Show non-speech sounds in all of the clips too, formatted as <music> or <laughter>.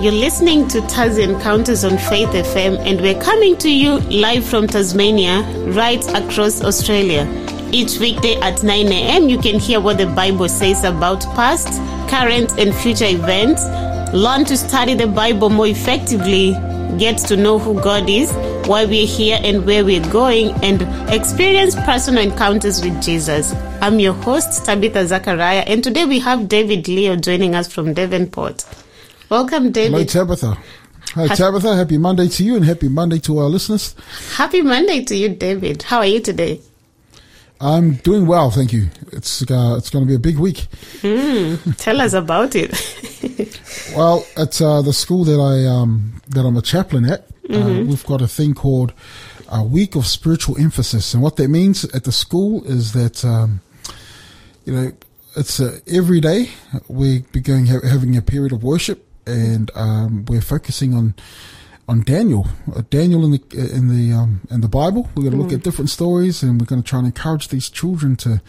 You're listening to Taz Encounters on Faith FM, and we're coming to you live from Tasmania, right across Australia. Each weekday at 9 a.m., you can hear what the Bible says about past, current, and future events. Learn to study the Bible more effectively, get to know who God is, why we're here, and where we're going, and experience personal encounters with Jesus. I'm your host, Tabitha Zachariah, and today we have David Leo joining us from Devonport. Welcome, David. Hello, Tabitha. Hi, Tabitha. Happy Monday to you and happy Monday to our listeners. Happy Monday to you, David. How are you today? I'm doing well, thank you. It's uh, it's going to be a big week. Mm, tell us about it. <laughs> well, at uh, the school that I um, that I'm a chaplain at, uh, mm-hmm. uh, we've got a thing called a week of spiritual emphasis, and what that means at the school is that um, you know it's uh, every day we're going ha- having a period of worship and um, we're focusing on on Daniel, uh, Daniel in the in the um, in the Bible. We're going to look mm. at different stories, and we're going to try and encourage these children to,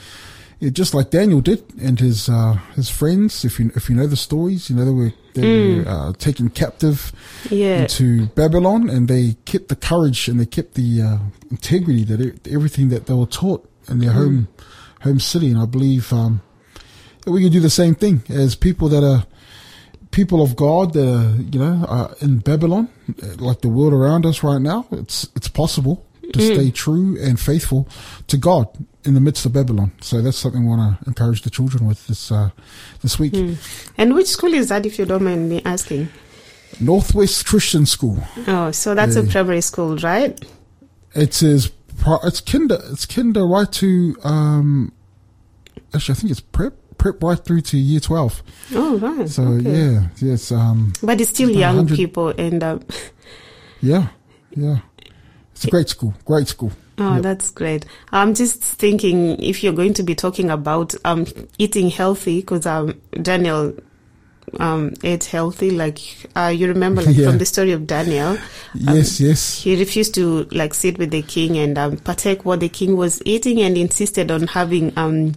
yeah, just like Daniel did, and his uh, his friends. If you if you know the stories, you know they were they mm. were uh, taken captive yeah. into Babylon, and they kept the courage and they kept the uh, integrity that it, everything that they were taught in their mm. home home city. And I believe um, that we can do the same thing as people that are people of God are, you know, are in Babylon, like the world around us right now, it's, it's possible to mm. stay true and faithful to God in the midst of Babylon. So that's something I want to encourage the children with this, uh, this week. Mm. And which school is that, if you don't mind me asking? Northwest Christian School. Oh, so that's yeah. a primary school, right? It is, it's kinder, it's kinder right to, um, actually, I think it's prep prep right through to year 12. Oh, right. So, okay. yeah, yes. Um, but it's still young people and. Um, yeah, yeah. It's a great school, great school. Oh, yep. that's great. I'm just thinking if you're going to be talking about um, eating healthy, because um, Daniel um, ate healthy. Like uh, you remember, like <laughs> yeah. from the story of Daniel. Um, yes, yes. He refused to like sit with the king and um, partake what the king was eating, and insisted on having um,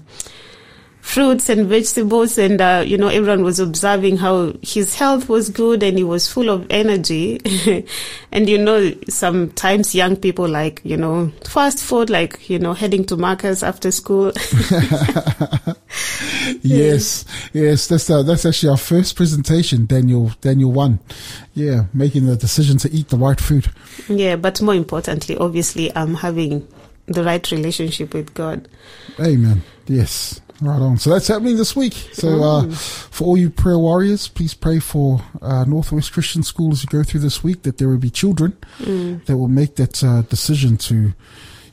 fruits and vegetables and uh, you know everyone was observing how his health was good and he was full of energy. <laughs> And you know sometimes young people like you know fast food like you know heading to markets after school. <laughs> <laughs> Yes yes that's uh, that's actually our first presentation daniel daniel one. Yeah making the decision to eat the right food. Yeah but more importantly obviously i'm um, having the right relationship with god. Amen. Yes Right on. So that's happening this week. So uh, for all you prayer warriors, please pray for uh, Northwest Christian School as you go through this week that there will be children mm. that will make that uh, decision to, you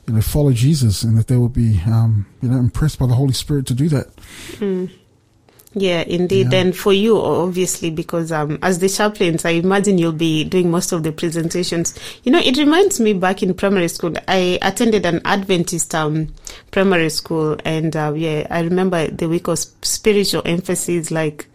know, follow Jesus, and that they will be, um, you know, impressed by the Holy Spirit to do that. Mm. Yeah, indeed. Yeah. And for you, obviously, because um, as the chaplains, I imagine you'll be doing most of the presentations. You know, it reminds me back in primary school, I attended an Adventist um, primary school, and uh, yeah, I remember the week of spiritual emphasis. Like,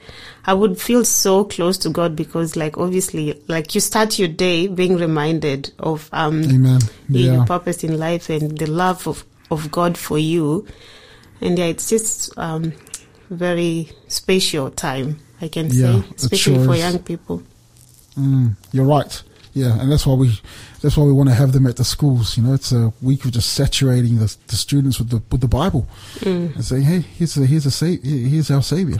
I would feel so close to God because, like, obviously, like you start your day being reminded of um, Amen. Yeah. your purpose in life and the love of, of God for you. And yeah, it's just um, very special time, I can yeah, say, especially sure for young people. Mm, you're right. Yeah, and that's why we that's why we want to have them at the schools. You know, it's a week of just saturating the, the students with the with the Bible mm. and saying, "Hey, here's a, here's a sa- here's our Savior."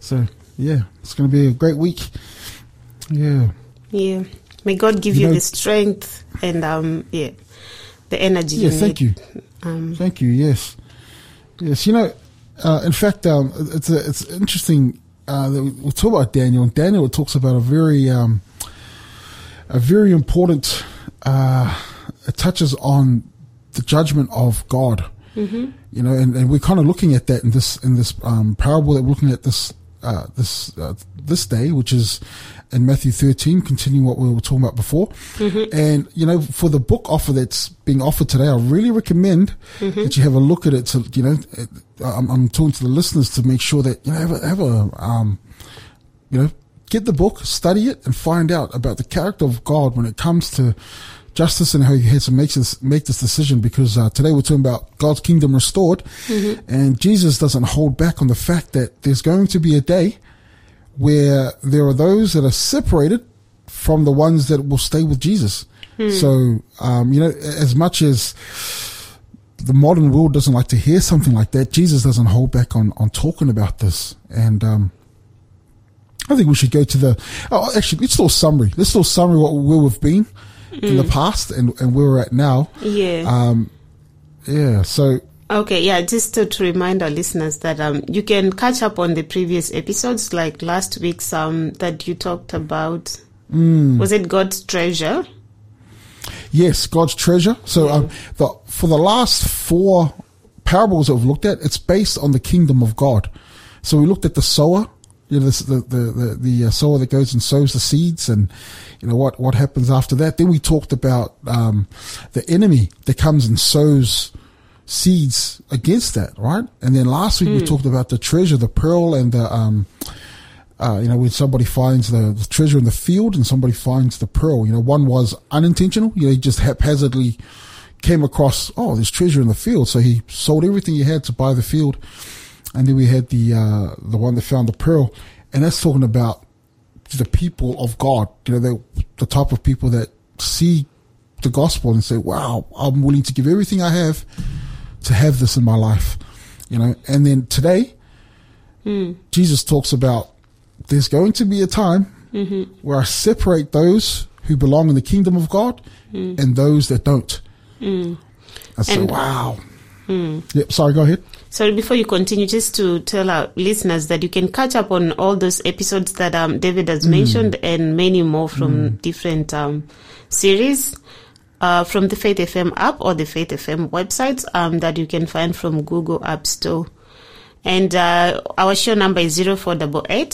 So yeah, it's going to be a great week. Yeah. Yeah. May God give you, you know, the strength and um yeah, the energy. Yeah. Thank need. you. Um, thank you. Yes. Yes. You know, uh, in fact, um, it's a, it's interesting. Uh, we'll talk about Daniel. And Daniel talks about a very um, a very important. Uh, it touches on the judgment of God. Mm-hmm. You know, and, and we're kind of looking at that in this in this um, parable that we're looking at this uh, this uh, this day, which is in Matthew 13, continuing what we were talking about before. Mm-hmm. And, you know, for the book offer that's being offered today, I really recommend mm-hmm. that you have a look at it to, you know, I'm, I'm, talking to the listeners to make sure that, you know, have a, have a um, you know, get the book, study it, and find out about the character of God when it comes to justice and how he has to make this make this decision because uh, today we're talking about God's kingdom restored, mm-hmm. and Jesus doesn't hold back on the fact that there's going to be a day where there are those that are separated from the ones that will stay with Jesus. Hmm. So, um, you know, as much as the modern world doesn't like to hear something like that, Jesus doesn't hold back on, on talking about this. And, um, I think we should go to the, oh, actually, let's do a summary. Let's do a summary what, where we've been mm. in the hmm. past and, and where we're at now. Yeah. Um, yeah. So, Okay, yeah, just to, to, remind our listeners that um, you can catch up on the previous episodes, like last week's um, that you talked about. Mm. Was it God's treasure? Yes, God's treasure. So um, the, for the last four parables that we've looked at, it's based on the kingdom of God. So we looked at the sower, you know, the the the, the uh, sower that goes and sows the seeds, and you know what what happens after that. Then we talked about um, the enemy that comes and sows seeds against that, right? And then last week mm. we hmm. talked about the treasure, the pearl, and the um, uh, you know, when somebody finds the, the, treasure in the field and somebody finds the pearl. You know, one was unintentional. You know, he just haphazardly came across, oh, there's treasure in the field, so he sold everything he had to buy the field. And then we had the uh, the one that found the pearl, and that's talking about the people of God. You know, the type of people that see the gospel and say, "Wow, I'm willing to give everything I have." to have this in my life, you know. And then today, mm. Jesus talks about there's going to be a time mm-hmm. where I separate those who belong in the kingdom of God mm. and those that don't. Mm. I said, wow. Mm. Yep, sorry, go ahead. Sorry, before you continue, just to tell our listeners that you can catch up on all those episodes that um, David has mm. mentioned and many more from mm. different um, series uh, from the Faith FM app or the Faith FM website um, that you can find from Google App Store. And uh, our show number is 0488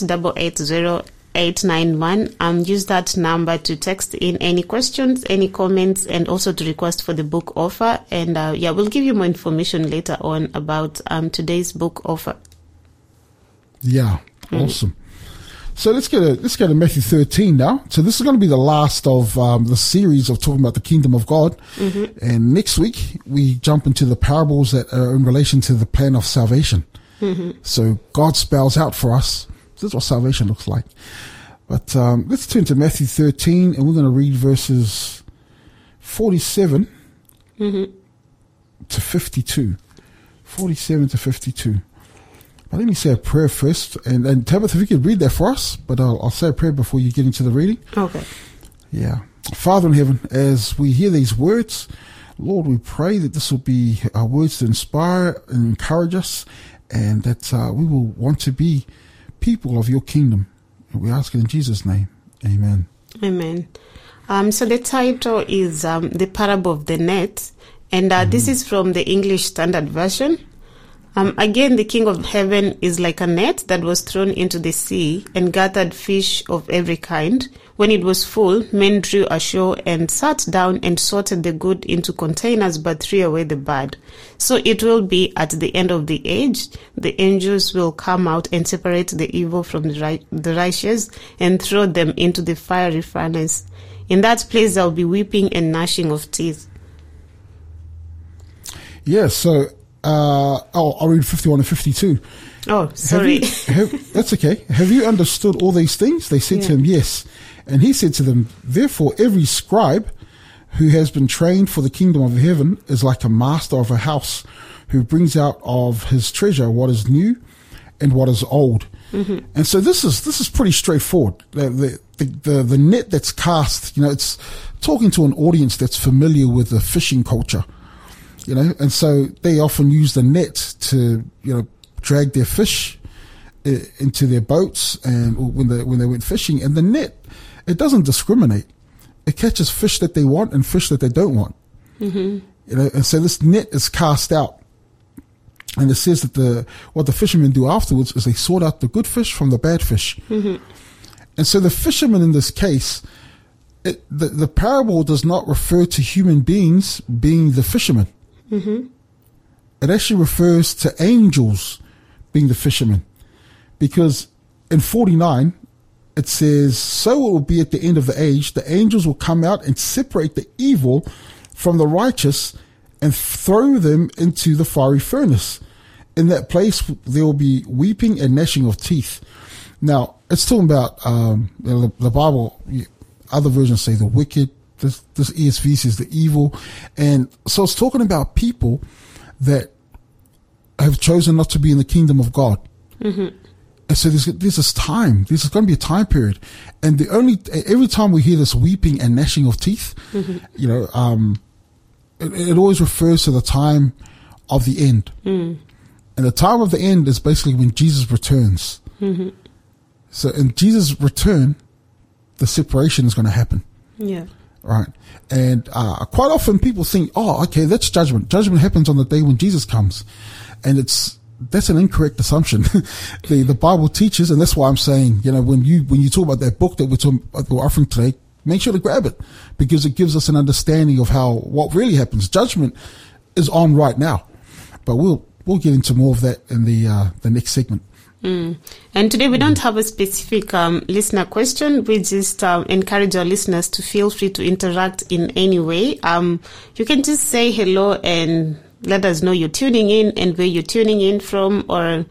891 um, use that number to text in any questions any comments and also to request for the book offer and uh, yeah we'll give you more information later on about um, today's book offer yeah mm. awesome so let's go to let's go to Matthew 13 now. So this is going to be the last of um, the series of talking about the kingdom of God. Mm-hmm. And next week we jump into the parables that are in relation to the plan of salvation. Mm-hmm. So God spells out for us this is what salvation looks like. But um, let's turn to Matthew 13, and we're going to read verses 47 mm-hmm. to 52. 47 to 52. But let me say a prayer first. And, and Tabitha, if you could read that for us, but I'll, I'll say a prayer before you get into the reading. Okay. Yeah. Father in heaven, as we hear these words, Lord, we pray that this will be our words to inspire and encourage us, and that uh, we will want to be people of your kingdom. We ask it in Jesus' name. Amen. Amen. Um, so the title is um, The Parable of the Net, and uh, mm-hmm. this is from the English Standard Version. Um, again, the King of Heaven is like a net that was thrown into the sea and gathered fish of every kind. When it was full, men drew ashore and sat down and sorted the good into containers but threw away the bad. So it will be at the end of the age. The angels will come out and separate the evil from the, right, the righteous and throw them into the fiery furnace. In that place there will be weeping and gnashing of teeth. Yes, yeah, so uh, oh, I'll read 51 and 52. Oh, sorry. Have you, have, that's okay. Have you understood all these things? They said yeah. to him, Yes. And he said to them, Therefore, every scribe who has been trained for the kingdom of heaven is like a master of a house who brings out of his treasure what is new and what is old. Mm-hmm. And so this is this is pretty straightforward. The, the, the, the net that's cast, you know, it's talking to an audience that's familiar with the fishing culture you know, and so they often use the net to, you know, drag their fish uh, into their boats and when they when they went fishing and the net it doesn't discriminate it catches fish that they want and fish that they don't want mm-hmm. you know and so this net is cast out and it says that the what the fishermen do afterwards is they sort out the good fish from the bad fish mm-hmm. and so the fishermen in this case it, the, the parable does not refer to human beings being the fishermen Mm-hmm. It actually refers to angels being the fishermen. Because in 49, it says, So it will be at the end of the age, the angels will come out and separate the evil from the righteous and throw them into the fiery furnace. In that place, there will be weeping and gnashing of teeth. Now, it's talking about um, the, the Bible. Other versions say the wicked. This this ESV says the evil, and so it's talking about people that have chosen not to be in the kingdom of God. Mm-hmm. And so there's, there's this time, this is going to be a time period. And the only, every time we hear this weeping and gnashing of teeth, mm-hmm. you know, um, it, it, always refers to the time of the end. Mm. And the time of the end is basically when Jesus returns. Mm-hmm. So in Jesus' return, the separation is going to happen. Yeah. Right. And uh, quite often people think, oh, okay, that's judgment. Judgment happens on the day when Jesus comes. And it's, that's an incorrect assumption. <laughs> the the Bible teaches, and that's why I'm saying, you know, when you when you talk about that book that we're talking we're offering today, make sure to grab it because it gives us an understanding of how what really happens. Judgment is on right now, but we'll we'll get into more of that in the uh, the next segment. Mm. And today we don't have a specific um, listener question. We just um, encourage our listeners to feel free to interact in any way. Um, you can just say hello and let us know you're tuning in and where you're tuning in from, or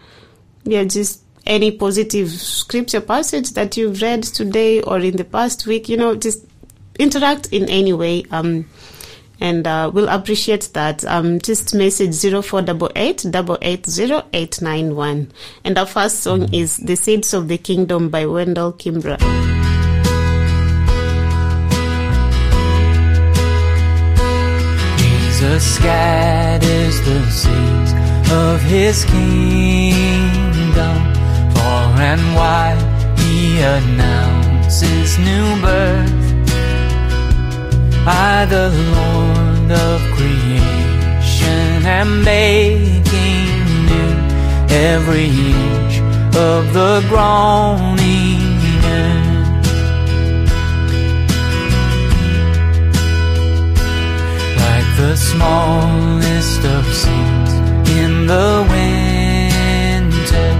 yeah, just any positive scripture passage that you've read today or in the past week. You know, just interact in any way. Um, and uh, we'll appreciate that. Um, just message zero four double eight double eight zero eight nine one. And our first song is "The Seeds of the Kingdom" by Wendell Kimbrough. Jesus scatters the seeds of his kingdom. Far and wide he announces new birth. I, the Lord of creation, am making new every inch of the groaning the smallest of seeds in the winter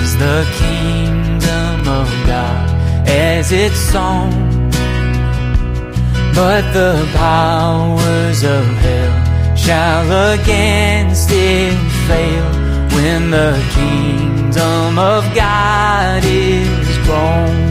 is the kingdom of God as its song. But the powers of hell shall against it fail when the kingdom of God is grown.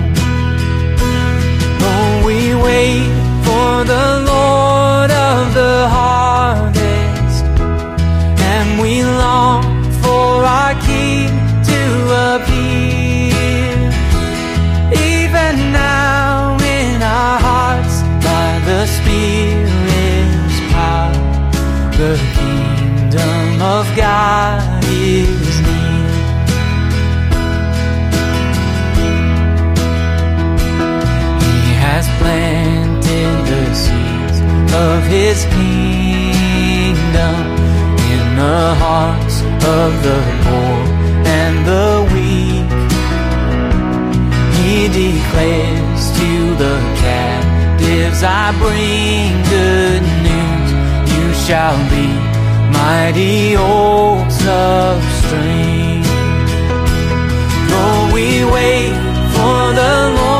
His kingdom in the hearts of the poor and the weak. He declares to the captives, I bring good news. You shall be mighty oaks of strength. Though we wait for the Lord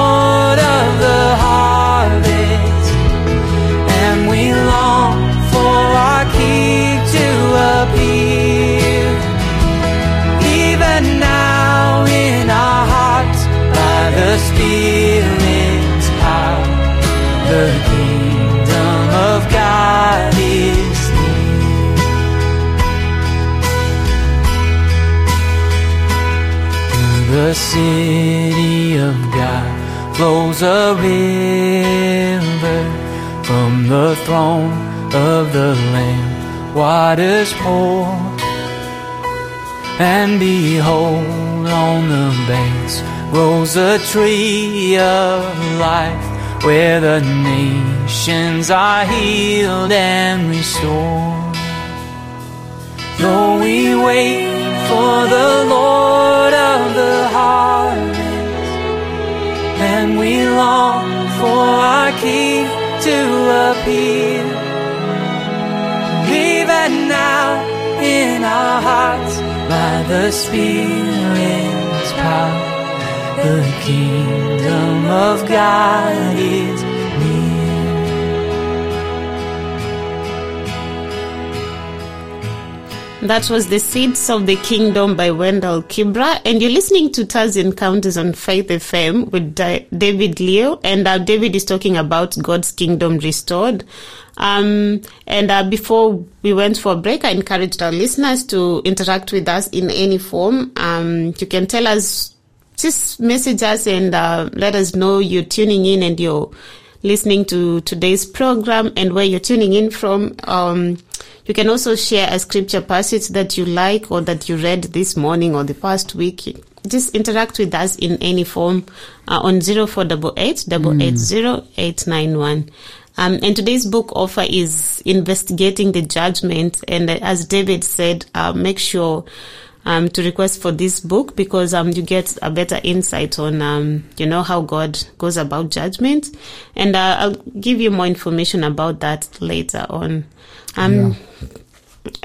the city of God flows a river from the throne of the Lamb. Waters pour, and behold, on the banks grows a tree of life where the nations are healed and restored. Though we wait for the Lord the harvest, and we long for our King to appear. Even now in our hearts, by the Spirit's power, the kingdom of God is That was The Seeds of the Kingdom by Wendell Kimbrough. And you're listening to Taz Encounters on Faith FM with Di- David Leo. And uh, David is talking about God's Kingdom Restored. Um, and uh, before we went for a break, I encouraged our listeners to interact with us in any form. Um, you can tell us, just message us and uh, let us know you're tuning in and you're listening to today's program and where you're tuning in from. Um, you can also share a scripture passage that you like or that you read this morning or the past week. Just interact with us in any form uh, on 0488 880 Um, and today's book offer is investigating the judgment. And as David said, uh, make sure um, to request for this book because um, you get a better insight on um, you know how God goes about judgment, and uh, I'll give you more information about that later on. Um, yeah.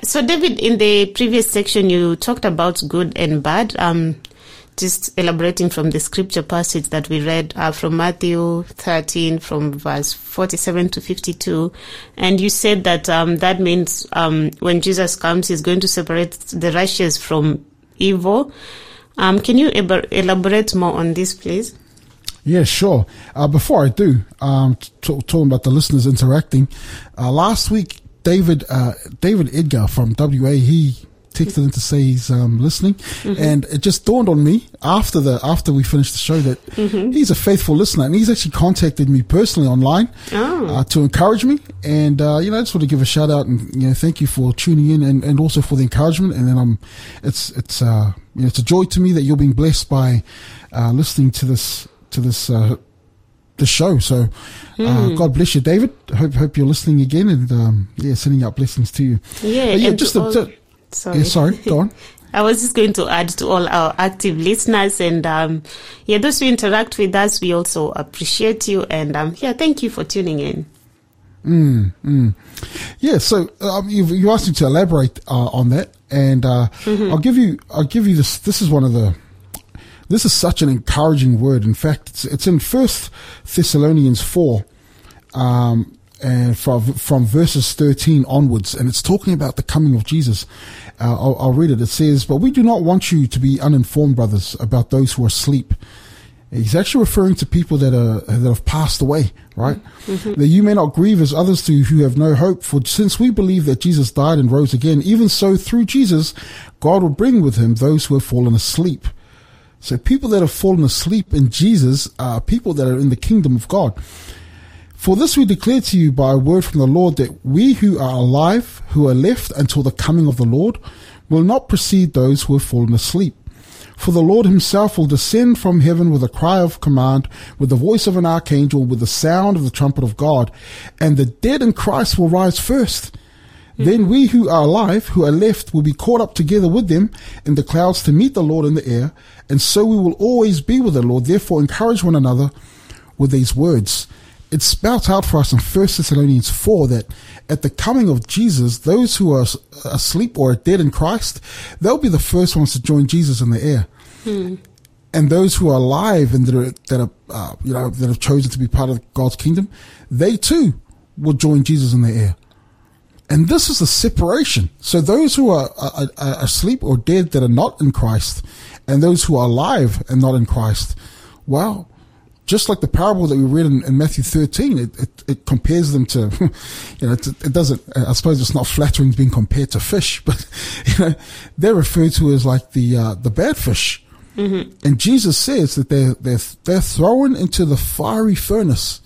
So, David, in the previous section, you talked about good and bad. Um, just elaborating from the scripture passage that we read uh, from Matthew 13, from verse 47 to 52. And you said that um, that means um, when Jesus comes, he's going to separate the righteous from evil. Um, can you elaborate more on this, please? Yeah, sure. Uh, before I do, um, t- talking about the listeners interacting, uh, last week David uh, David Edgar from WA he texted in to say he's um, listening, mm-hmm. and it just dawned on me after the after we finished the show that mm-hmm. he's a faithful listener, and he's actually contacted me personally online oh. uh, to encourage me, and uh, you know, I just want to give a shout out and you know, thank you for tuning in, and, and also for the encouragement, and then I'm, it's it's uh, you know, it's a joy to me that you're being blessed by uh, listening to this to this uh, the show. So, mm. God bless you, David. Hope hope you're listening again, and um, yeah, sending out blessings to you. Yeah, yeah, just a, all, sorry, yeah, sorry, go on. <laughs> I was just going to add to all our active listeners and um, yeah, those who interact with us, we also appreciate you and um, yeah, thank you for tuning in. Mm, mm. Yeah, so um, you you asked me to elaborate uh, on that, and uh, mm-hmm. I'll give you I'll give you this. This is one of the this is such an encouraging word. In fact, it's, it's in First Thessalonians four, um, and from from verses thirteen onwards, and it's talking about the coming of Jesus. Uh, I'll, I'll read it. It says, "But we do not want you to be uninformed, brothers, about those who are asleep." He's actually referring to people that are that have passed away, right? Mm-hmm. That you may not grieve as others do who have no hope. For since we believe that Jesus died and rose again, even so through Jesus, God will bring with him those who have fallen asleep. So people that have fallen asleep in Jesus are people that are in the kingdom of God. For this we declare to you by a word from the Lord that we who are alive, who are left until the coming of the Lord, will not precede those who have fallen asleep. For the Lord himself will descend from heaven with a cry of command, with the voice of an archangel, with the sound of the trumpet of God, and the dead in Christ will rise first. Then we who are alive, who are left, will be caught up together with them in the clouds to meet the Lord in the air, and so we will always be with the Lord. Therefore, encourage one another with these words. It spouts out for us in 1 Thessalonians 4 that at the coming of Jesus, those who are asleep or are dead in Christ, they'll be the first ones to join Jesus in the air. Hmm. And those who are alive and that are, that are, uh, you know, that have chosen to be part of God's kingdom, they too will join Jesus in the air. And this is the separation. So those who are, are, are, asleep or dead that are not in Christ, and those who are alive and not in Christ, well, just like the parable that we read in, in Matthew 13, it, it, it, compares them to, <laughs> you know, it, it, doesn't, I suppose it's not flattering being compared to fish, <laughs> but, you know, they're referred to as like the, uh, the bad fish. Mm-hmm. And Jesus says that they're, they're, they're thrown into the fiery furnace,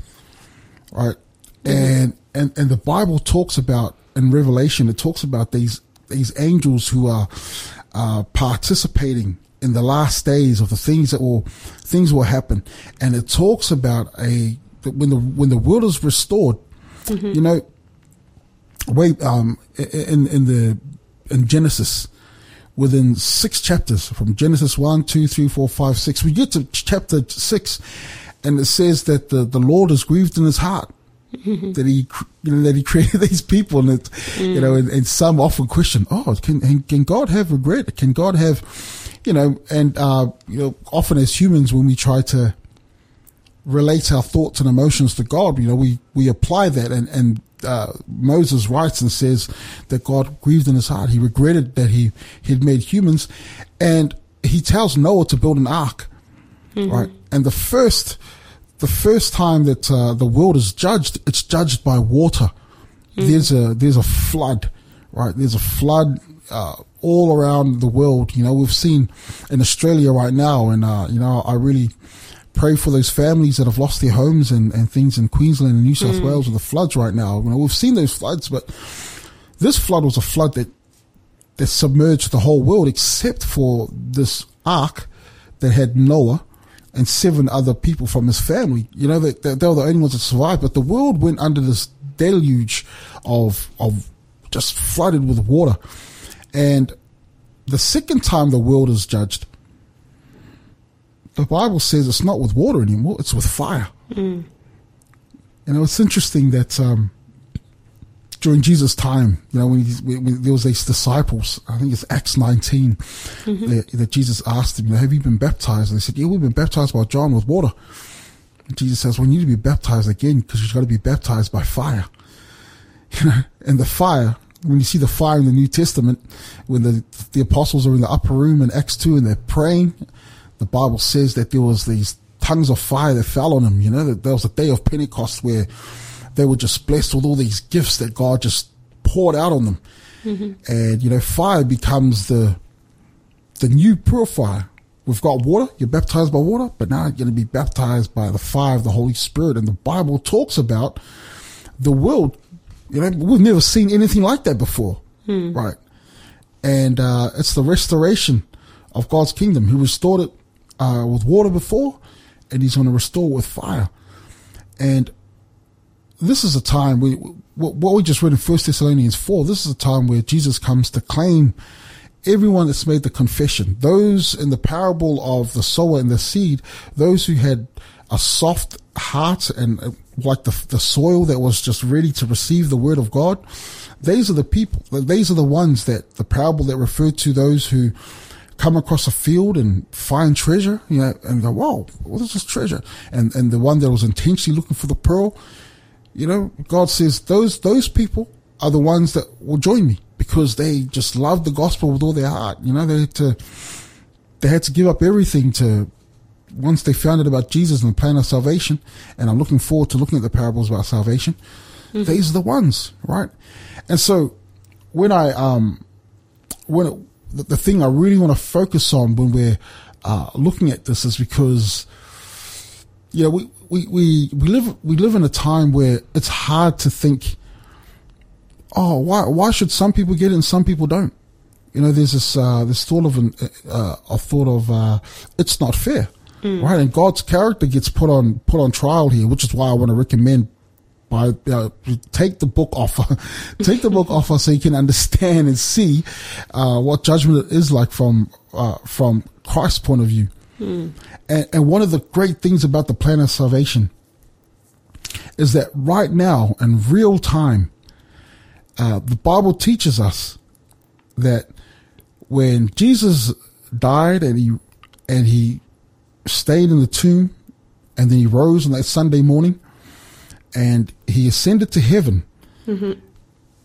right? Mm-hmm. And, and, and the Bible talks about in Revelation, it talks about these these angels who are uh, participating in the last days of the things that will things will happen, and it talks about a when the when the world is restored. Mm-hmm. You know, wait, um, in in the in Genesis, within six chapters from Genesis one, two, three, four, five, six, we get to chapter six, and it says that the the Lord is grieved in His heart that he you know that he created <laughs> these people and it, mm. you know and, and, some often question oh can can God have regret can God have you know and uh, you know often as humans when we try to relate our thoughts and emotions to God, you know, we, we apply that and, and, uh, Moses writes and says that God grieved in his heart. He regretted that he, he had made humans and he tells Noah to build an ark, mm-hmm. right? And the first, the first time that, uh, the world is judged, it's judged by water. Mm-hmm. There's a, there's a flood, right? There's a flood, uh, all around the world. You know, we've seen in Australia right now and, uh, you know, I really, pray for those families that have lost their homes and, and things in Queensland and New South mm. Wales with the floods right now. You know, we've seen those floods, but this flood was a flood that, that submerged the whole world except for this ark that had Noah and seven other people from his family. You know, they, they, they were the only ones that survived, but the world went under this deluge of, of just flooded with water. And the second time the world is judged, the Bible says it's not with water anymore; it's with fire. Mm. You know, it's interesting that um, during Jesus' time, you know, when, he, when, there was these disciples, I think it's Acts 19, mm-hmm. that, that, Jesus asked them, "Have you been baptized?" And they said, "Yeah, we've been baptized by John with water." And Jesus says, "Well, you need to be baptized again because you've got to be baptized by fire." <laughs> You know, and the fire when you see the fire in the New Testament, when the the apostles are in the upper room in Acts two and they're praying, the Bible says that there was these tongues of fire that fell on them. You know, that there was a day of Pentecost where they were just blessed with all these gifts that God just poured out on them. Mm-hmm. And, you know, fire becomes the, the new purifier. We've got water, you're baptized by water, but now you're going to be baptized by the fire of the Holy Spirit. And the Bible talks about the world. You know, we've never seen anything like that before. Hmm. Right. And, uh, it's the restoration of God's kingdom. He restored it uh, with water before, and he's going to restore with fire. And this is a time we what we just read in First Thessalonians four. This is a time where Jesus comes to claim everyone that's made the confession. Those in the parable of the sower and the seed, those who had a soft heart and uh, like the the soil that was just ready to receive the word of God. These are the people. These are the ones that the parable that referred to those who come across a field and find treasure, you know, and go, "Whoa, what is this treasure?" And and the one that was intentionally looking for the pearl, you know, God says those those people are the ones that will join me because they just love the gospel with all their heart. You know, they had to they had to give up everything to once they found out about Jesus and the plan of salvation. And I'm looking forward to looking at the parables about salvation. Mm-hmm. These are the ones, right? And so when I um when it, the, the thing I really want to focus on when we're uh, looking at this is because, you know, we, we, we, we live, we live in a time where it's hard to think, oh, why, why should some people get it and some people don't? You know, there's this, uh, this thought of an, uh, a thought of, uh, it's not fair. Mm. Right. And God's character gets put on, put on trial here, which is why I want to recommend by uh, take the book offer, <laughs> take the book offer so you can understand and see uh, what judgment is like from uh, from Christ's point of view. And, and one of the great things about the plan of salvation is that right now in real time, uh, the Bible teaches us that when Jesus died and he and he stayed in the tomb and then he rose on that Sunday morning and he ascended to heaven. Mm-hmm.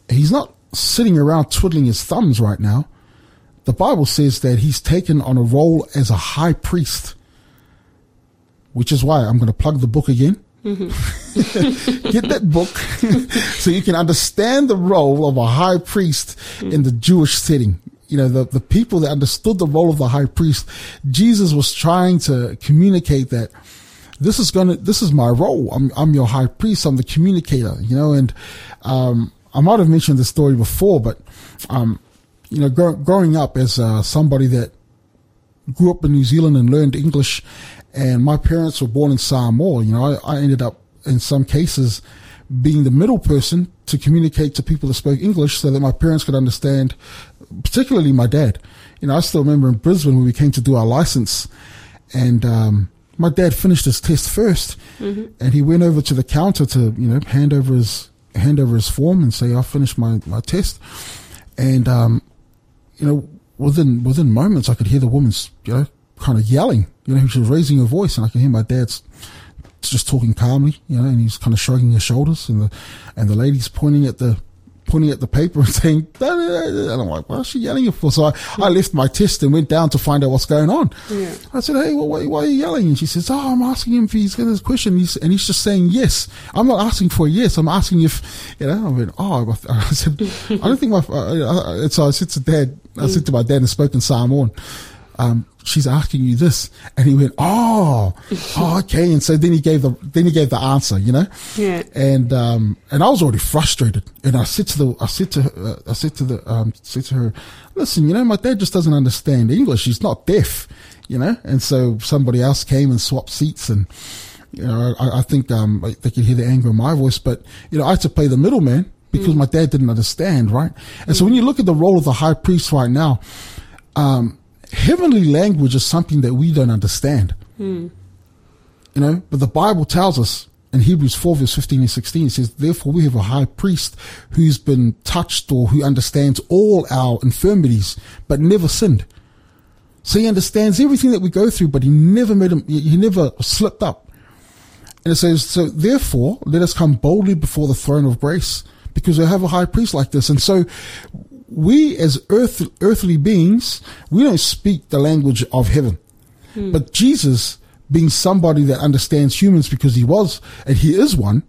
He's not sitting around twiddling his thumbs right now. The Bible says that he's taken on a role as a high priest, which is why I'm going to plug the book again. Mm-hmm. <laughs> Get that book <laughs> so you can understand the role of a high priest mm-hmm. in the Jewish setting. You know, the, the people that understood the role of the high priest, Jesus was trying to communicate that this is gonna, this is my role. I'm, I'm your high priest. I'm the communicator, you know, and, um, I might have mentioned this story before, but, um, you know, gr- growing up as, uh, somebody that grew up in New Zealand and learned English and my parents were born in Samoa, you know, I, I ended up in some cases being the middle person to communicate to people that spoke English so that my parents could understand, particularly my dad. You know, I still remember in Brisbane when we came to do our license and, um, my dad finished his test 1st mm-hmm. and he went over to the counter to you know hand over his hand over his form and say I finished my my test, and um, you know within within moments I could hear the woman's you know kind of yelling. You know she was raising her voice and I could hear my dad's just talking calmly, you know, and he's kind of shrugging his shoulders, and the and the lady's pointing at the pointing at the paper and <laughs> saying, and I'm like, what's she yelling for? So I, I left my test and went down to find out what's going on. Yeah. I said, hey, well, why, why, are you yelling? And she says, oh, I'm asking him if he's got this question. And he's, and he's just saying yes. I'm not asking for a yes. I'm asking if, you know, I went, oh, <laughs> I said, I don't think my, uh, uh, so I said to dad, I said to my dad and spoke spoken Samoan, um, she's asking you this. And he went, oh, oh, <laughs> okay. And so then he gave the, then he gave the answer, you know? Yeah. And, um, and I was already frustrated. And I said to the, I said to her, uh, I said to the, um, said to her, listen, you know, my dad just doesn't understand English. He's not deaf, you know? And so somebody else came and swapped seats and, you know, I, I think, um, they could hear the anger in my voice, but, you know, I had to play the middleman because mm. my dad didn't understand, right? And mm. so when you look at the role of the high priest right now, um, heavenly language is something that we don't understand. Hmm. You know, but the Bible tells us in Hebrews 4 verse 15 and 16, it says, therefore we have a high priest who's been touched or who understands all our infirmities, but never sinned. So he understands everything that we go through, but he never made him, he never slipped up. And it says, so therefore let us come boldly before the throne of grace because we have a high priest like this. And so we as earth, earthly beings, we don't speak the language of heaven. Hmm. But Jesus, being somebody that understands humans because he was, and he is one,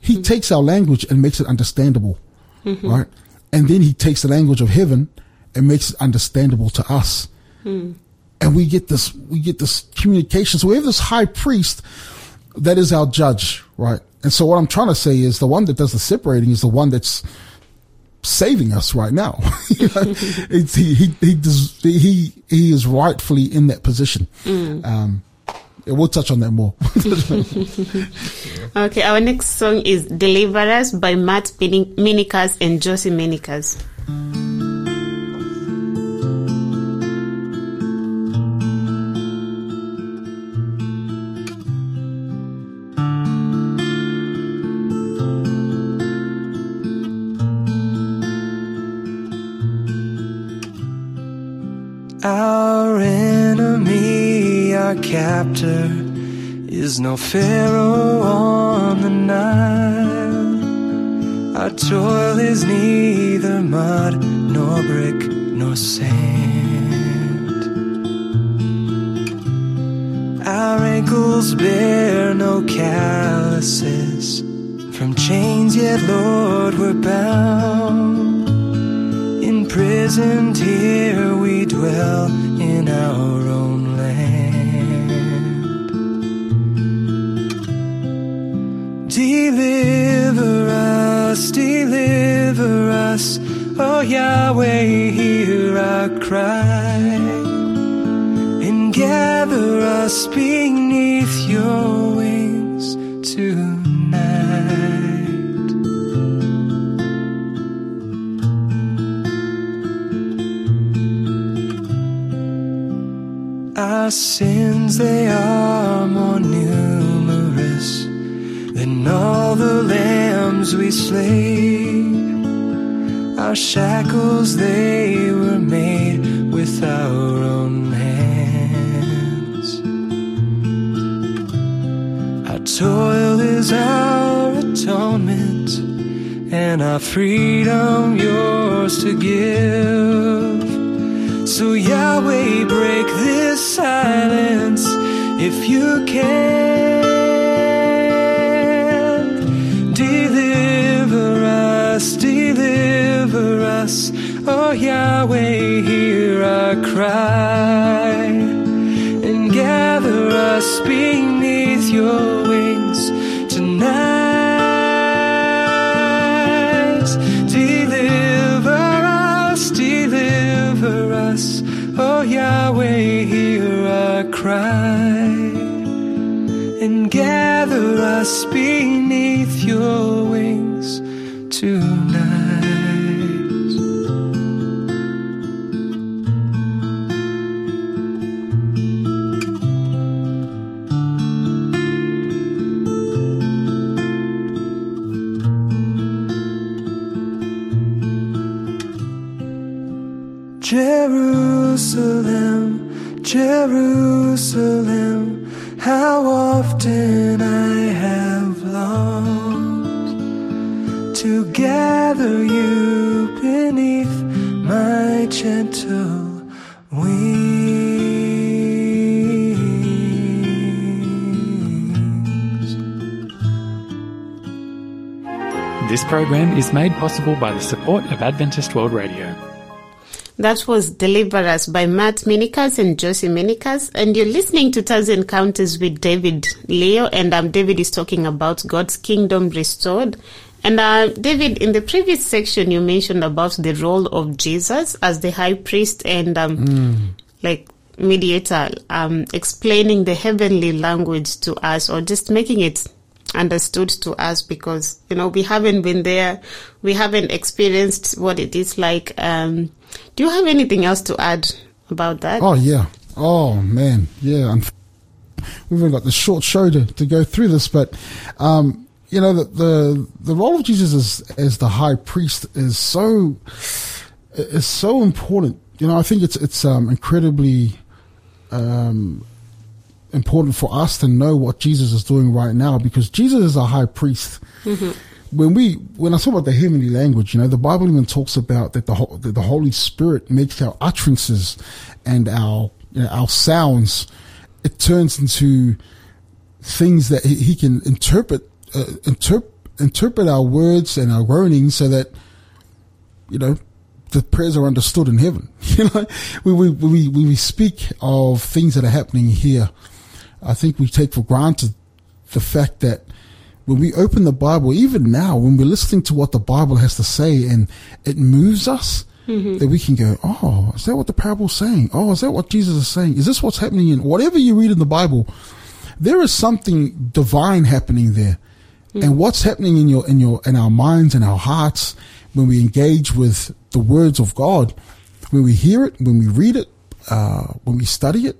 he hmm. takes our language and makes it understandable. Mm-hmm. Right? And then he takes the language of heaven and makes it understandable to us. Hmm. And we get this, we get this communication. So we have this high priest that is our judge, right? And so what I'm trying to say is the one that does the separating is the one that's saving us right now. <laughs> you know, he, he, he, does, he, he is rightfully in that position. Mm. Um, we'll touch on that more. <laughs> okay, our next song is Deliver Us by Matt Minikas and Josie Minikas. Captor is no Pharaoh on the Nile. Our toil is neither mud nor brick nor sand. Our ankles bear no calluses. From chains, yet, Lord, we're bound. Imprisoned here, we dwell in our Deliver us, deliver us, oh Yahweh, hear our cry, and gather us beneath your wings tonight. Our sins, they are more lambs we slay. Our shackles, they were made with our own hands. Our toil is our atonement, and our freedom yours to give. So, Yahweh, break this silence if you can. Us. Oh Yahweh, hear our cry and gather us beneath your wings tonight. Deliver us, deliver us. Oh Yahweh, hear our cry and gather us program is made possible by the support of Adventist World Radio. That was Deliver Us by Matt Minikus and Josie Minikus. And you're listening to Taz Encounters with David Leo. And um, David is talking about God's kingdom restored. And uh, David, in the previous section, you mentioned about the role of Jesus as the high priest and um, Mm. like mediator, um, explaining the heavenly language to us or just making it understood to us because, you know, we haven't been there. We haven't experienced what it is like. Um, do you have anything else to add about that? Oh yeah. Oh man. Yeah. We've only got the short show to, to go through this, but um, you know the, the the role of Jesus as as the high priest is so is so important. You know, I think it's it's um, incredibly um, important for us to know what Jesus is doing right now because Jesus is a high priest. When we when I talk about the heavenly language, you know, the Bible even talks about that the that the Holy Spirit makes our utterances and our you know, our sounds. It turns into things that he, he can interpret uh, interp- interpret our words and our groanings so that you know the prayers are understood in heaven. <laughs> You know, when we, we, we speak of things that are happening here, I think we take for granted the fact that when we open the Bible, even now, when we're listening to what the Bible has to say and it moves us, that we can go, oh, is that what the parable's saying? Oh, is that what Jesus is saying? Is this what's happening in whatever you read in the Bible? There is something divine happening there. And what's happening in your, in your, in our minds and our hearts when we engage with the words of God, when we hear it, when we read it, uh, when we study it,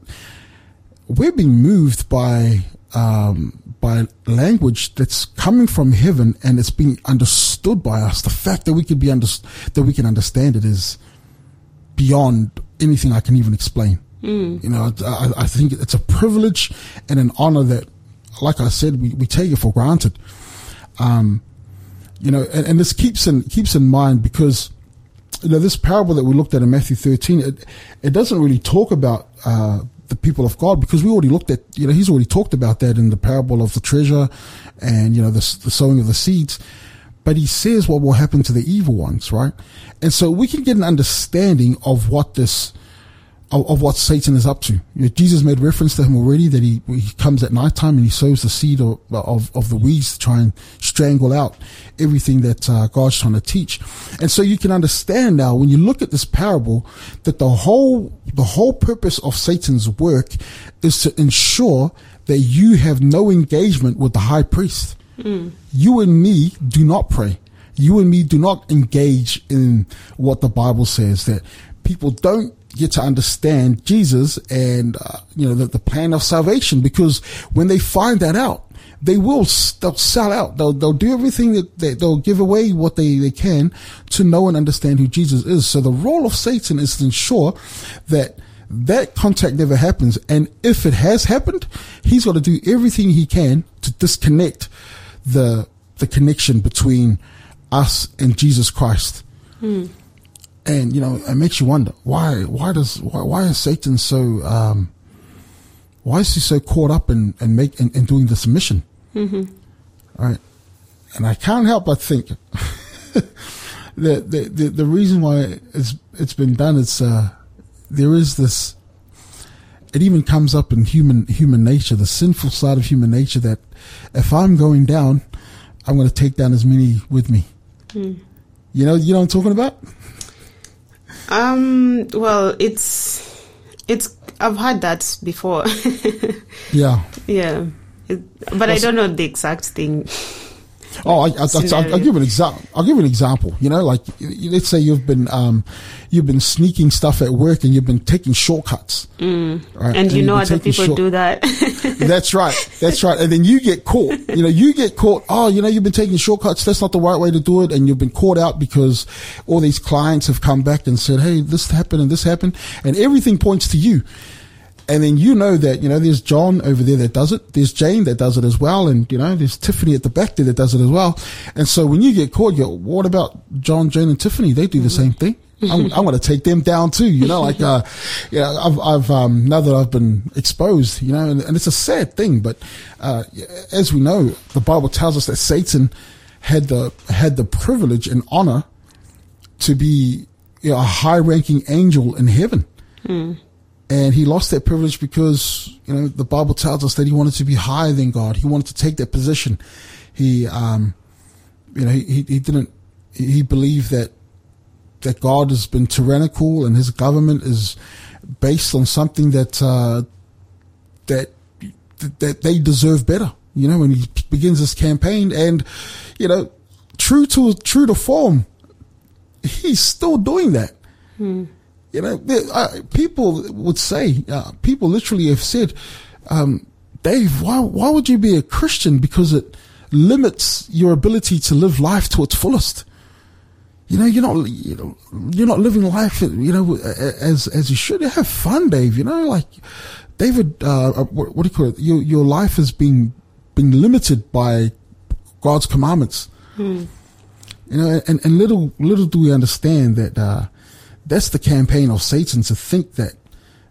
we're being moved by um, by language that's coming from heaven and it's being understood by us. The fact that we could be under, that we can understand it is beyond anything I can even explain. You know, I, I think it's a privilege and an honor that, like I said, we, we take it for granted. Um, you know, and, and this keeps in keeps in mind because you know this parable that we looked at in Matthew 13, it it doesn't really talk about uh, the people of God because we already looked at you know he's already talked about that in the parable of the treasure and you know the, the sowing of the seeds. But he says what will happen to the evil ones, right? And so we can get an understanding of what this of, of what Satan is up to. You know, Jesus made reference to him already that he he comes at nighttime and he sows the seed of of, of the weeds to try and strangle out everything that uh, God's trying to teach. And so you can understand now when you look at this parable that the whole the whole purpose of Satan's work is to ensure that you have no engagement with the high priest. You and me do not pray. You and me do not engage in what the Bible says that people don't get to understand Jesus and uh, you know the, the plan of salvation. Because when they find that out they will they'll sell out. They'll they'll do everything that they, they'll give away what they they can to know and understand who Jesus is. So the role of Satan is to ensure that that contact never happens. And if it has happened he's got to do everything he can to disconnect the the connection between us and Jesus Christ and you know it makes you wonder why why does why, why is satan so um why is he so caught up in and make in, in doing this mission? Mm-hmm. right? And i can't help but think <laughs> that the, the the reason why it's it's been done is uh there is this it even comes up in human human nature the sinful side of human nature that if i'm going down i'm going to take down as many with me. You know you know what i'm talking about Um, well, it's, it's, I've had that before. <laughs> yeah yeah. It, but I don't know the exact thing. <laughs> Oh, I, I, I, I'll. I'll give an example. I'll give an example. You know, like let's say you've been um, you've been sneaking stuff at work and you've been taking shortcuts. Mm. Right? And you you've know other people short- do that. <laughs> That's right. That's right. And then you get caught. You know, you get caught. Oh, you know, you've been taking shortcuts. That's not the right way to do it. And you've been caught out because all these clients have come back and said, Hey, this happened and this happened. And everything points to you. And then you know that, you know, there's John over there that does it. There's Jane that does it as well. And, you know, there's Tiffany at the back there that does it as well. And so when you get caught, you go, what about John, Jane and Tiffany? They do the same thing. I'm, <laughs> I'm going to take them down too, you know, like, uh, yeah, I've, I've, um, now that I've been exposed, you know, and, and it's a sad thing, but, uh, as we know, the Bible tells us that Satan had the had the privilege and honor to be you know, a high ranking angel in heaven. And he lost that privilege because, you know, the Bible tells us that he wanted to be higher than God. He wanted to take that position. He, um, you know, he, he didn't, he believed that, that God has been tyrannical and his government is based on something that, uh, that, that they deserve better. You know, when he begins his campaign and, you know, true to, true to form, he's still doing that. You know, there- uh, people would say, uh, people literally have said, um, Dave, why, why would you be a Christian? Because it limits your ability to live life to its fullest. You know, you're not, you know, you're not living life, you know, as, as you should. Have fun, Dave. You know, like David, uh, uh, what, what do you call it? Your, your life is being, being limited by God's commandments. You know, and, and little, little do we understand that, uh, that's the campaign of Satan to think that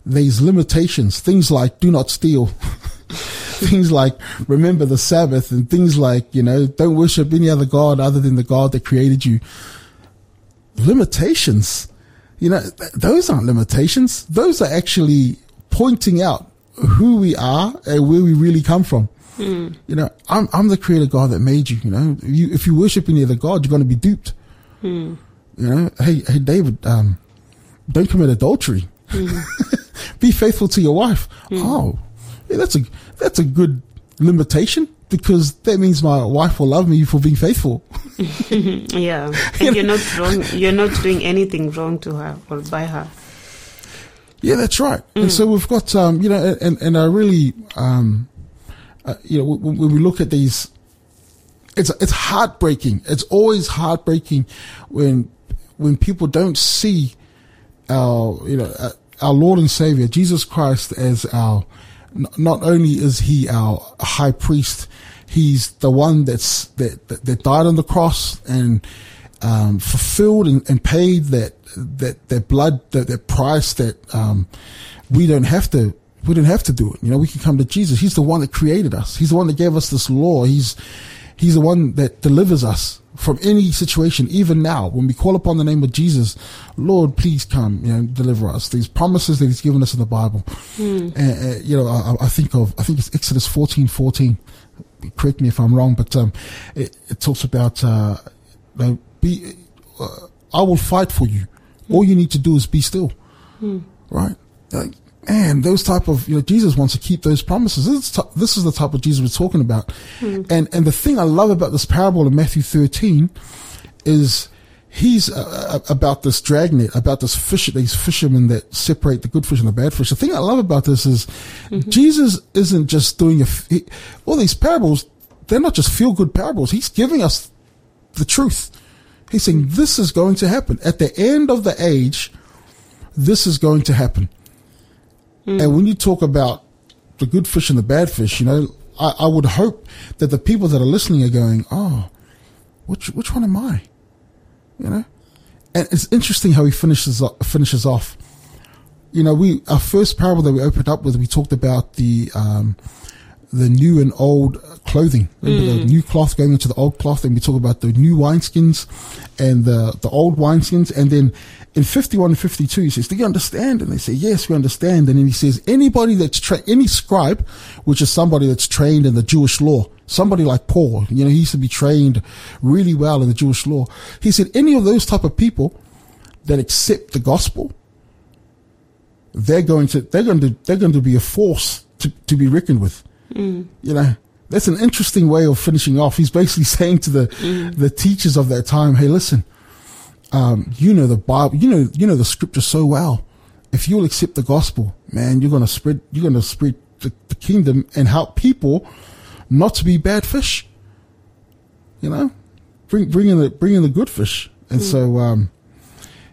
these limitations, things like do not steal, <laughs> things like remember the Sabbath and things like, you know, don't worship any other God other than the God that created you. Limitations, you know, th- those aren't limitations. Those are actually pointing out who we are and where we really come from. Hmm. You know, I'm, I'm the creator God that made you, you know, you, if you worship any other God, you're going to be duped. Hmm. You know, hey, hey, David, um, don't commit adultery. <laughs> Be faithful to your wife. Oh, yeah, that's a that's a good limitation because that means my wife will love me for being faithful. <laughs> Yeah, <laughs> and you're not wrong. You're not doing anything wrong to her or by her. Yeah, that's right. And so we've got, um, you know, and, and I really, um, uh, you know, when, when we look at these, it's, it's heartbreaking. It's always heartbreaking when, when people don't see our, you know, uh, our Lord and Savior, Jesus Christ as our, not only is he our high priest, he's the one that's, that, that, that died on the cross and, um, fulfilled and, and paid that, that, that blood, that, that price that, um, we don't have to, we don't have to do it. You know, we can come to Jesus. He's the one that created us. He's the one that gave us this law. He's, he's the one that delivers us from any situation, even now, when we call upon the name of Jesus, Lord, please come, you know, deliver us. These promises that He's given us in the Bible, and, uh, you know, I, I think of, I think it's Exodus fourteen fourteen. Correct me if I'm wrong, but um, it, it talks about uh, you know, be. Uh, I will fight for you. All you need to do is be still, right? Like, man, those type of you know, Jesus wants to keep those promises. This is, t- this is the type of Jesus we're talking about, and and the thing I love about this parable in Matthew 13 is he's uh, uh, about this dragnet, about this fish, these fishermen that separate the good fish and the bad fish. The thing I love about this is Jesus isn't just doing a, f- he, all these parables. They're not just feel good parables. He's giving us the truth. He's saying this is going to happen at the end of the age. This is going to happen. And when you talk about the good fish and the bad fish, you know, I, I would hope that the people that are listening are going, "Oh, which which one am I?" You know, and it's interesting how he finishes finishes off. You know, we our first parable that we opened up with, we talked about the um, the new and old clothing. Remember the mm. new cloth going into the old cloth, and we talk about the new wineskins and the the old wineskins, and then in 51 and 52 he says, "Do you understand?" And they say, "Yes, we understand." And then he says, "Anybody that's tra- any scribe, which is somebody that's trained in the Jewish law, somebody like Paul, you know, he used to be trained really well in the Jewish law. He said, any of those type of people that accept the gospel." They're going to, they're going to, they're going to be a force to, to be reckoned with you know that's an interesting way of finishing off. He's basically <laughs> saying to the the teachers of that time hey listen um, you know the bible you know you know the scripture so well. If you'll accept the gospel man you're going to spread you're going to spread the, the kingdom and help people not to be bad fish. You know? Bring bring in the bring in the good fish. And so um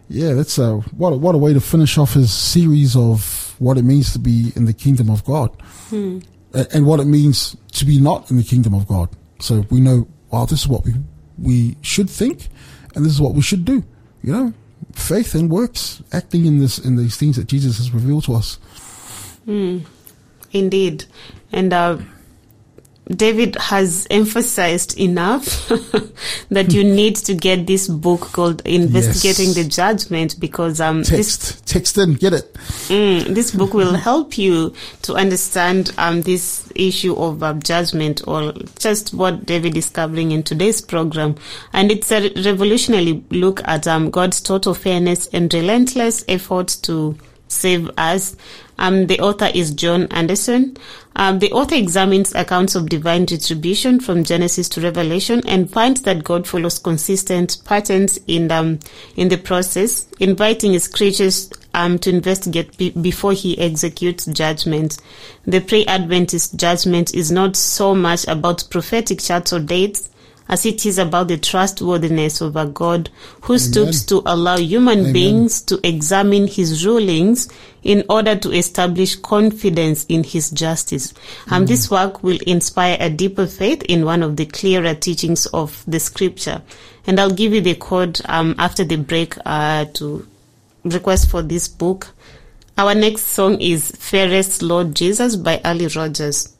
yeah that's a what a, what a way to finish off his series of what it means to be in the kingdom of god. A- and what it means to be not in the kingdom of God. So we know, wow, this is what we we should think, and this is what we should do. You know, faith and works, acting in this in these things that Jesus has revealed to us. Indeed. And uh, David has emphasized enough <laughs> that you need to get this book called Investigating Yes. the Judgment because um, this Text, text in, get it. Mm, this book will help you to understand um, this issue of uh, judgment or just what David is covering in today's program. And it's a revolutionary look at um, God's total fairness and relentless efforts to save us. Um, the author is John Anderson. Um, the author examines accounts of divine retribution from Genesis to Revelation and finds that God follows consistent patterns in um, in the process, inviting his creatures um, to investigate be- before he executes judgment. The pre-Adventist judgment is not so much about prophetic charts or dates as it is about the trustworthiness of a God who stoops to allow human Amen. beings to examine his rulings in order to establish confidence in his justice. And this work will inspire a deeper faith in one of the clearer teachings of the scripture. And I'll give you the code um, after the break uh, to request for this book. Our next song is Fairest Lord Jesus by Ali Rogers.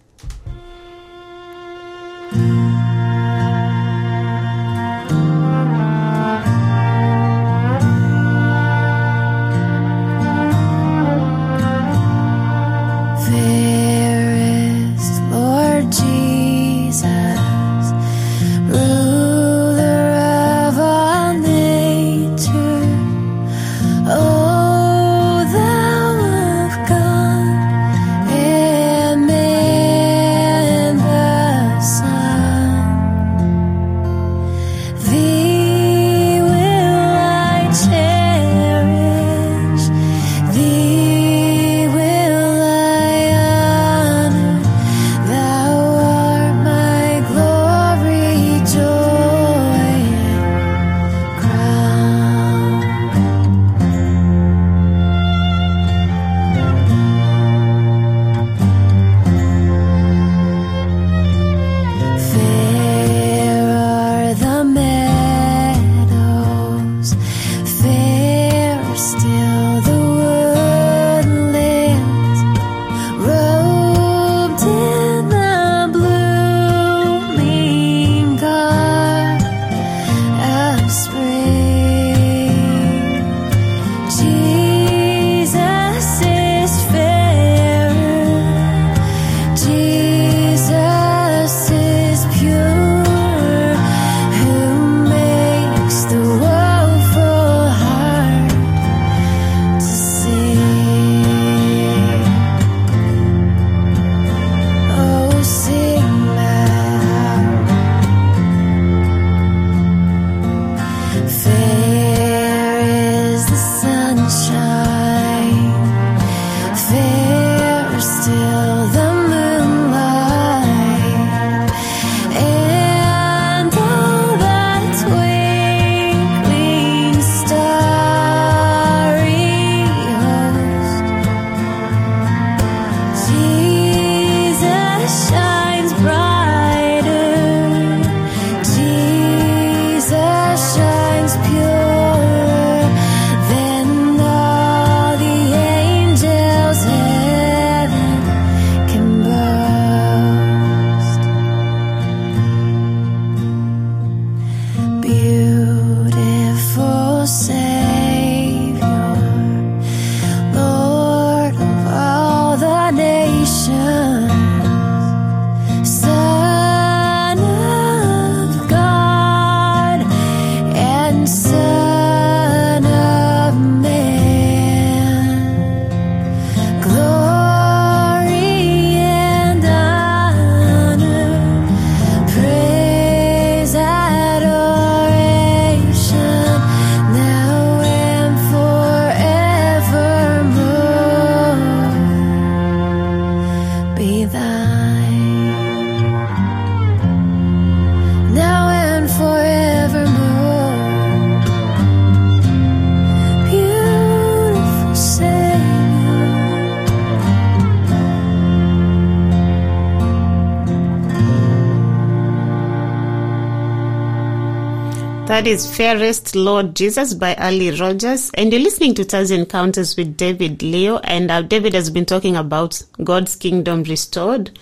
That is Fairest Lord Jesus by Ali Rogers. And you're listening to Taz Encounters with David Leo. And uh, David has been talking about God's kingdom restored.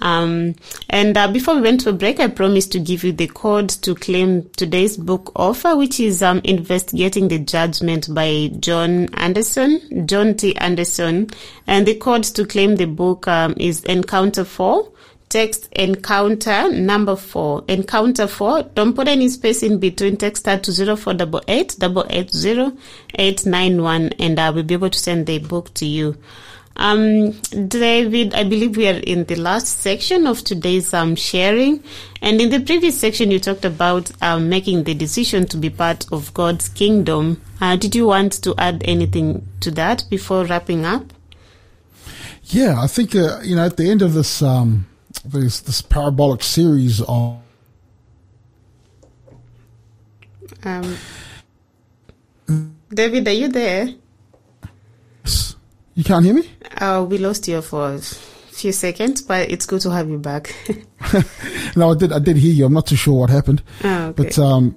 Um, and uh, before we went to a break, I promised to give you the code to claim today's book offer, which is um, Investigating the Judgment by John Anderson, John T. Anderson. And the code to claim the book um, is Encounter 4. Text encounter number four. Encounter four. Don't put any space in between. Text that to zero four double eight double eight zero eight nine one, and I will be able to send the book to you. Um, David, I believe we are in the last section of today's um, sharing. And in the previous section, you talked about um, making the decision to be part of God's kingdom. Uh, did you want to add anything to that before wrapping up? Yeah, I think uh, you know at the end of this um, this this parabolic series on Um, David, are you there? you can't hear me. Uh, we lost you for a few seconds, but it's good to have you back. <laughs> No, I did I did hear you. I'm not too sure what happened. Oh, okay. But um,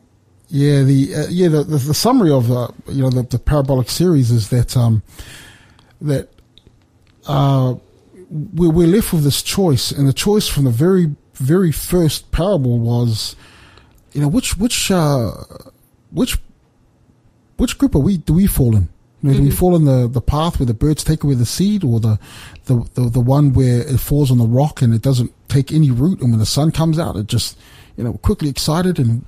yeah, the uh, yeah the, the the summary of uh, you know the, the parabolic series is that um that uh we're, we're left with this choice, and the choice from the very very first parable was, you know, which which uh which which group are we do we fall in? You know, Do we fall in the, the path where the birds take away the seed, or the, the, the the one where it falls on the rock and it doesn't take any root, and when the sun comes out, it just you know quickly excited and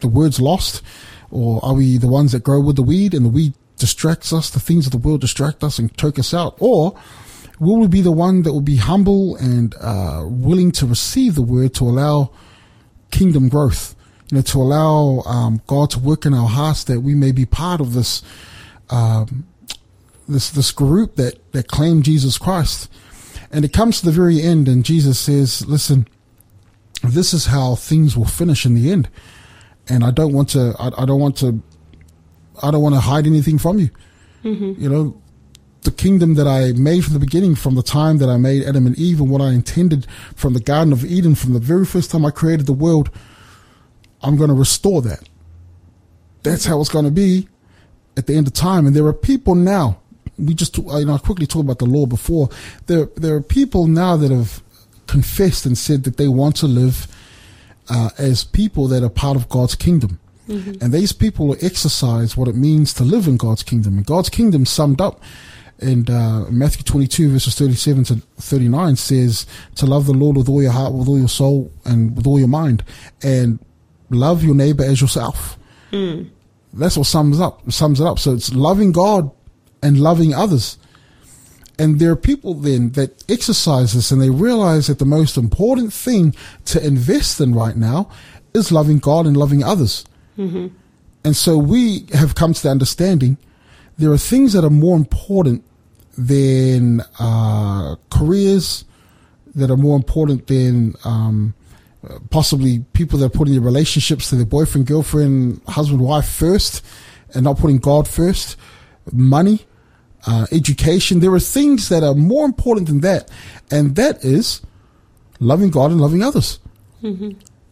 the word's lost, or are we the ones that grow with the weed and the weed distracts us, the things of the world distract us and choke us out, or will we be the one that will be humble and uh, willing to receive the word to allow kingdom growth, you know, to allow um, God to work in our hearts that we may be part of this um, this this group that that claim Jesus Christ. And it comes to the very end, and Jesus says, "Listen, this is how things will finish in the end, and I don't want to. I, I don't want to. I don't want to hide anything from you. You know, the kingdom that I made from the beginning, from the time that I made Adam and Eve, and what I intended from the Garden of Eden, from the very first time I created the world, I'm going to restore that. That's how it's going to be at the end of time. And there are people now. We just, you know, I quickly talked about the law before. There, there are people now that have confessed and said that they want to live uh, as people that are part of God's kingdom. And these people will exercise what it means to live in God's kingdom. And God's kingdom summed up in uh, Matthew 22 verses 37 to 39 says to love the Lord with all your heart, with all your soul, and with all your mind, and love your neighbor as yourself. That's what sums up sums it up. So it's loving God and loving others. And there are people then that exercise this and they realize that the most important thing to invest in right now is loving God and loving others. And so we have come to the understanding there are things that are more important than uh, careers, that are more important than um, possibly people that are putting their relationships to their boyfriend, girlfriend, husband, wife first, and not putting God first. Money, uh, education. There are things that are more important than that, and that is loving God and loving others.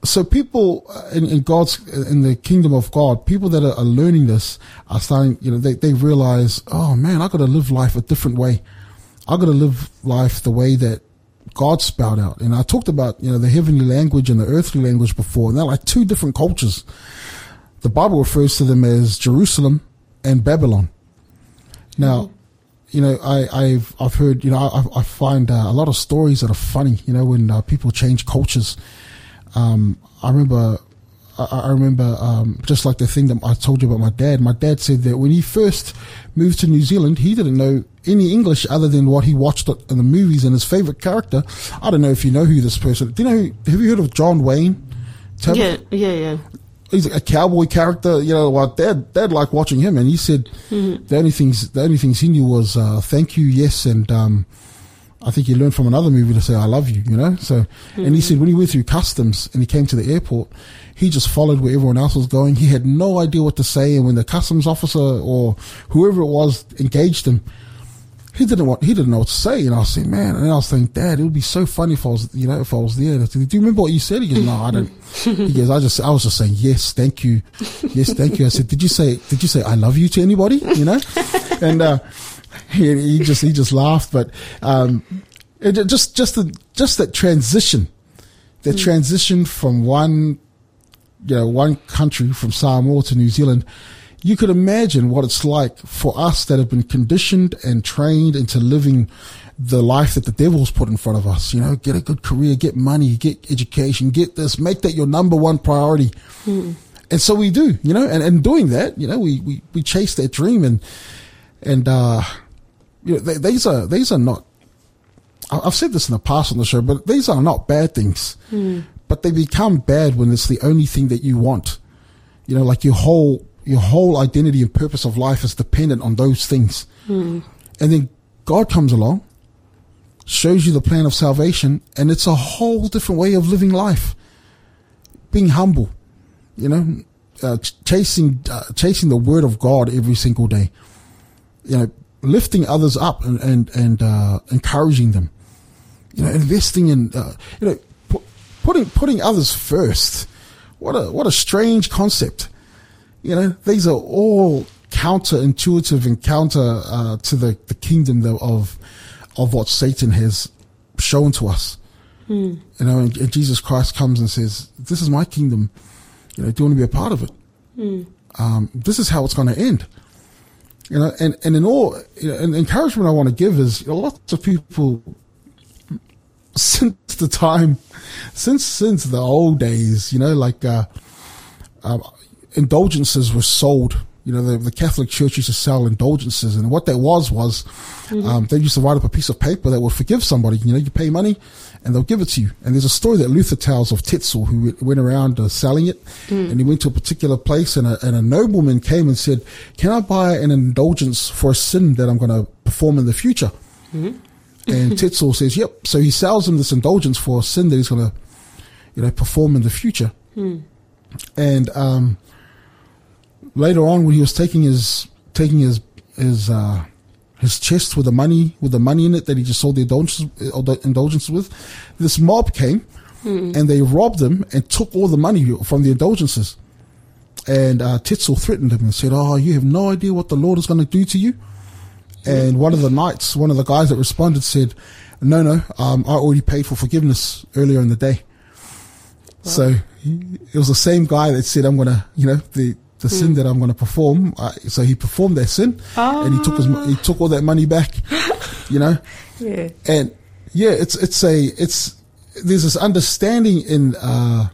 So people uh, in, in God's in the kingdom of God, people that are, learning this are starting. You know, they they realize, oh man, I got to live life a different way. I got to live life the way that God spelled out. And I talked about you know the heavenly language and the earthly language before, and they're like two different cultures. The Bible refers to them as Jerusalem and Babylon. Now, you know, I, I've I've heard, you know, I, I find uh, a lot of stories that are funny. You know, when uh, people change cultures. Um, I remember, I, I remember, um, just like the thing that I told you about my dad. My dad said that when he first moved to New Zealand, he didn't know any English other than what he watched in the movies and his favorite character. I don't know if you know who this person. Do you know? Who, have you heard of John Wayne? Yeah, yeah, yeah. he's a cowboy character. You know, like dad, dad liked watching him, and he said the only things the only things he knew was uh, thank you, yes, and um, I think he learned from another movie to say I love you. You know, so and he said when he went through customs and he came to the airport, he just followed where everyone else was going. He had no idea what to say, and when the customs officer or whoever it was engaged him. He didn't want. He didn't know what to say, and I was saying, "Man," and I was thinking, "Dad, it would be so funny if I was, you know, if I was there." I said, Do you remember what you said? He goes, "No, I don't." He goes, "I just, I was just saying, yes, thank you, yes, thank you." I said, "Did you say, did you say I love you to anybody?" You know, and uh, <laughs> he, he just, he just laughed. But um, it just just the just that transition, the transition from one, you know, one country from Samoa to New Zealand. You could imagine what it's like for us that have been conditioned and trained into living the life that the devil's put in front of us. You know, get a good career, get money, get education, get this, make that your number one priority. And so we do, you know, and, and doing that, you know, we, we, we chase that dream and, and, uh, you know, th- these are, these are not, I've said this in the past on the show, but these are not bad things, but they become bad when it's the only thing that you want. You know, like your whole, your whole identity and purpose of life is dependent on those things. And then God comes along, shows you the plan of salvation, and it's a whole different way of living life. Being humble, you know, uh, ch- chasing, uh, chasing the word of God every single day. You know, lifting others up and, and, and, uh, encouraging them. You know, investing in, uh, you know, pu- putting, putting others first. What a, what a strange concept. You know, these are all counterintuitive and counter, uh, to the, the kingdom of, of what Satan has shown to us. You know, and, and Jesus Christ comes and says, this is my kingdom. You know, do you want to be a part of it? Um, this is how it's going to end. You know, and, and in all, you know, and encouragement I want to give is you know, lots of people since the time, since, since the old days, you know, like, uh, um, indulgences were sold. You know, the, the Catholic Church used to sell indulgences, and what that was was um, they used to write up a piece of paper that would forgive somebody. You know, you pay money, and they'll give it to you. And there's a story that Luther tells of Tetzel, who went- around uh, selling it, and he went to a particular place, and a, and a nobleman came and said, "Can I buy an indulgence for a sin that I'm going to perform in the future?" And <laughs> Tetzel says, "Yep." So he sells him this indulgence for a sin that he's going to, you know, perform in the future. And um, later on, when he was taking his taking his his uh, his chest with the money with the money in it that he just sold the indulgences, the indulgences with, this mob came and they robbed him and took all the money from the indulgences. And uh, Tetzel threatened him and said, "Oh, you have no idea what the Lord is going to do to you." And one of the knights, one of the guys that responded, said, "No, no, um, I already paid for forgiveness earlier in the day." So it was the same guy that said, "I'm gonna, you know, the the sin that I'm gonna perform." Uh, so he performed that sin, and he took his he took all that money back. <laughs> You know, Yeah. and yeah, it's it's a it's there's this understanding in uh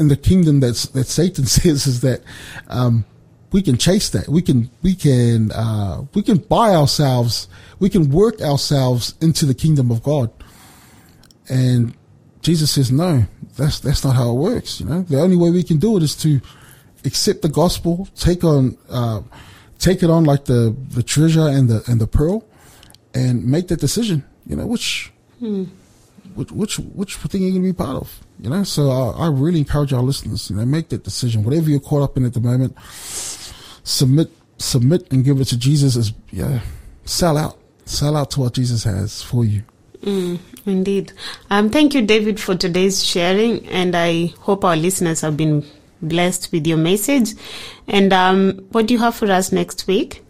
in the kingdom that's that Satan <laughs> says is that um we can chase that we can we can uh we can buy ourselves we can work ourselves into the kingdom of God and Jesus says no that's that's not how it works you know the only way we can do it is to accept the gospel take on uh take it on like the the treasure and the and the pearl and make that decision you know which which which which thing you're going to be part of. You know, so I, I really encourage our listeners. You know, make that decision. Whatever you're caught up in at the moment, submit submit and give it to Jesus. As yeah, sell out, sell out to what Jesus has for you. Indeed. Um, thank you, David, for today's sharing, and I hope our listeners have been blessed with your message. And um, what do you have for us next week?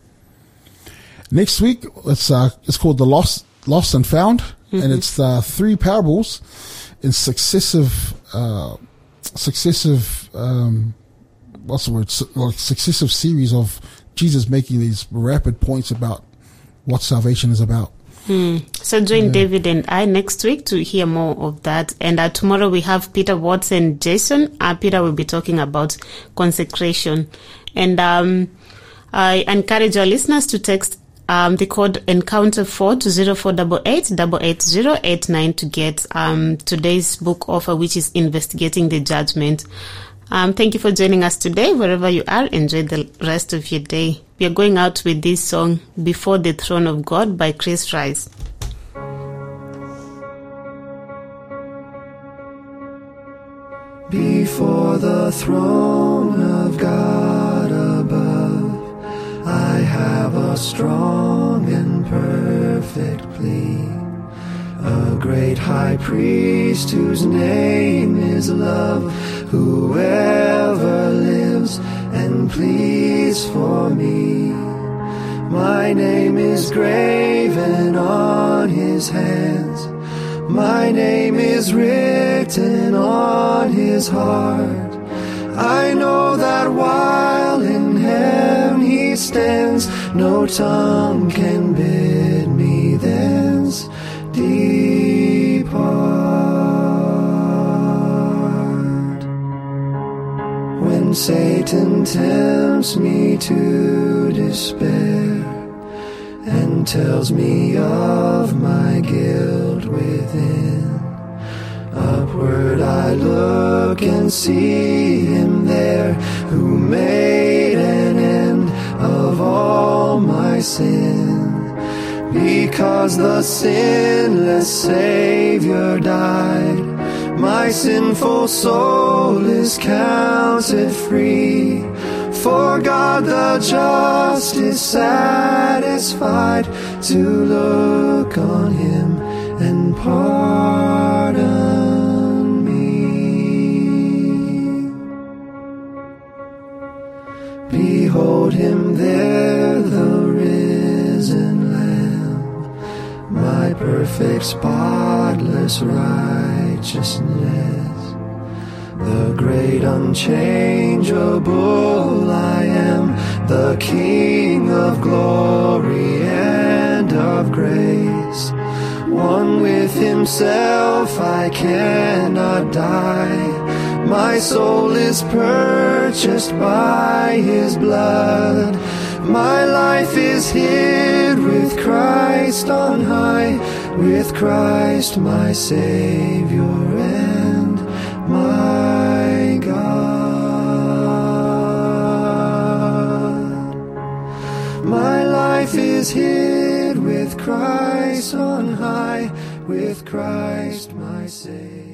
Next week, it's uh, it's called the lost lost and found, and it's uh, three parables in successive uh, successive um, what's the word? Like successive series of Jesus making these rapid points about what salvation is about. So join David and I next week to hear more of that. And uh, tomorrow we have Peter Watson, Jason. Uh, Peter will be talking about consecration. And um, I encourage our listeners to text um, the code encounter 4 to 0488 to get um, today's book offer, which is Investigating the Judgment. Um, thank you for joining us today. Wherever you are, enjoy the rest of your day. We are going out with this song, Before the Throne of God by Chris Rice. Before the throne of God above, I have a strong and perfect plea. A great high priest whose name is love, whoever lives and pleads for me. My name is graven on his hands. My name is written on his heart. I know that while in heaven he stands, no tongue can bid depart. When Satan tempts me to despair and tells me of my guilt within. Upward I look and see him there who made an end of all my sin. Because the sinless Savior died, my sinful soul is counted free. For God the just is satisfied to look on him and pardon me. Behold him there, the my perfect, spotless righteousness. The great unchangeable I am, the King of glory and of grace. One with himself I cannot die. My soul is purchased by his blood. My life is hid with Christ on high, with Christ my Savior and my God. My life is hid with Christ on high, with Christ my Savior.